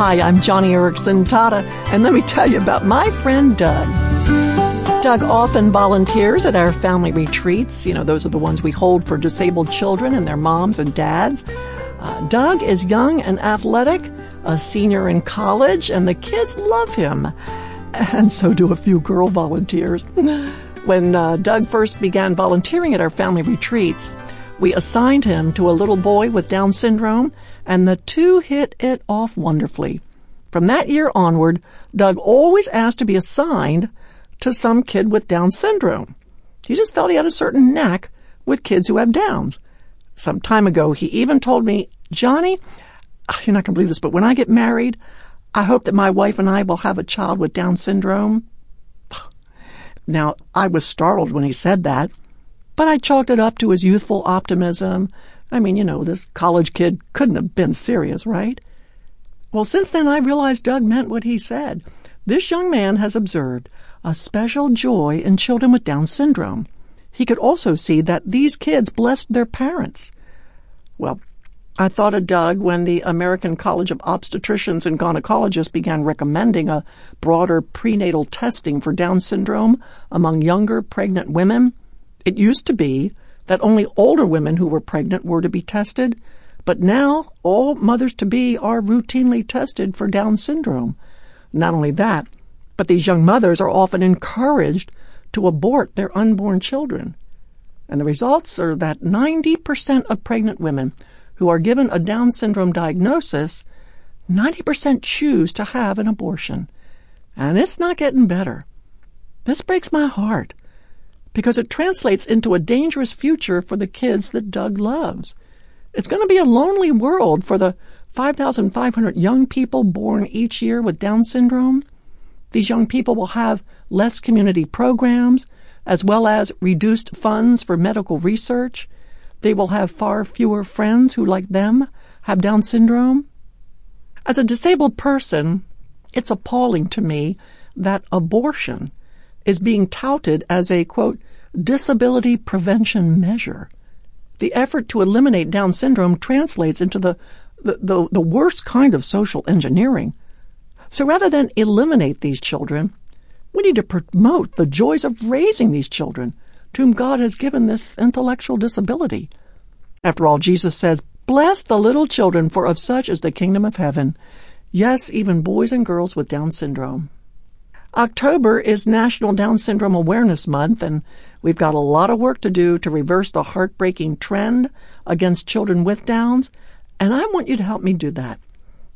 Hi, I'm Joni Eareckson Tada, and let me tell you about my friend Doug. Doug often volunteers at our family retreats. You know, those are the ones we hold for disabled children and their moms and dads. Uh, Doug is young and athletic, a senior in college, and the kids love him. And so do a few girl volunteers. When uh, Doug first began volunteering at our family retreats, we assigned him to a little boy with Down syndrome, and the two hit it off wonderfully. From that year onward, Doug always asked to be assigned to some kid with Down syndrome. He just felt he had a certain knack with kids who have Downs. Some time ago, he even told me, Joni, you're not going to believe this, but when I get married, I hope that my wife and I will have a child with Down syndrome. Now, I was startled when he said that, but I chalked it up to his youthful optimism. I mean, you know, this college kid couldn't have been serious, right? Well, since then I realized Doug meant what he said. This young man has observed a special joy in children with Down syndrome. He could also see that these kids blessed their parents. Well, I thought of Doug when the American College of Obstetricians and Gynecologists began recommending a broader prenatal testing for Down syndrome among younger pregnant women. It used to be that only older women who were pregnant were to be tested, but now all mothers to be are routinely tested for Down syndrome. Not only that, but these young mothers are often encouraged to abort their unborn children. And the results are that 90% of pregnant women who are given a Down syndrome diagnosis, 90% choose to have an abortion. And it's not getting better. This breaks my heart because it translates into a dangerous future for the kids that Doug loves. It's going to be a lonely world for the 5,500 young people born each year with Down syndrome. These young people will have less community programs, as well as reduced funds for medical research they will have far fewer friends who, like them, have Down syndrome. As a disabled person, it's appalling to me that abortion is being touted as a, quote, disability prevention measure. The effort to eliminate Down syndrome translates into the, the, the, the worst kind of social engineering. So rather than eliminate these children, we need to promote the joys of raising these children to whom God has given this intellectual disability. After all, Jesus says, Bless the little children, for of such is the kingdom of heaven. Yes, even boys and girls with Down syndrome. October is National Down Syndrome Awareness Month, and we've got a lot of work to do to reverse the heartbreaking trend against children with Downs, and I want you to help me do that.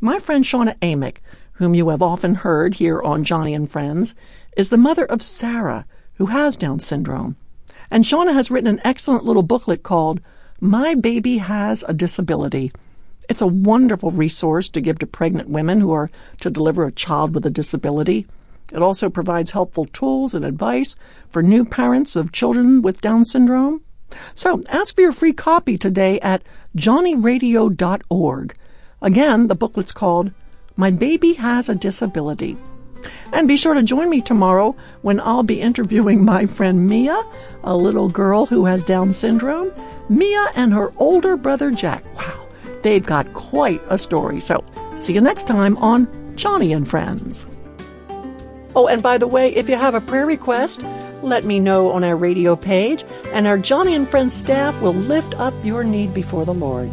My friend Shauna Amick, whom you have often heard here on Joni and Friends, is the mother of Sarah, who has Down syndrome. And Shauna has written an excellent little booklet called My Baby Has a Disability. It's a wonderful resource to give to pregnant women who are to deliver a child with a disability. It also provides helpful tools and advice for new parents of children with Down syndrome. So ask for your free copy today at joniradio.org. Again, the booklet's called My Baby Has a Disability. And be sure to join me tomorrow when I'll be interviewing my friend Mia, a little girl who has Down syndrome. Mia and her older brother Jack. Wow, they've got quite a story. So see you next time on Joni and Friends. Oh, and by the way, if you have a prayer request, let me know on our radio page, and our Joni and Friends staff will lift up your need before the Lord.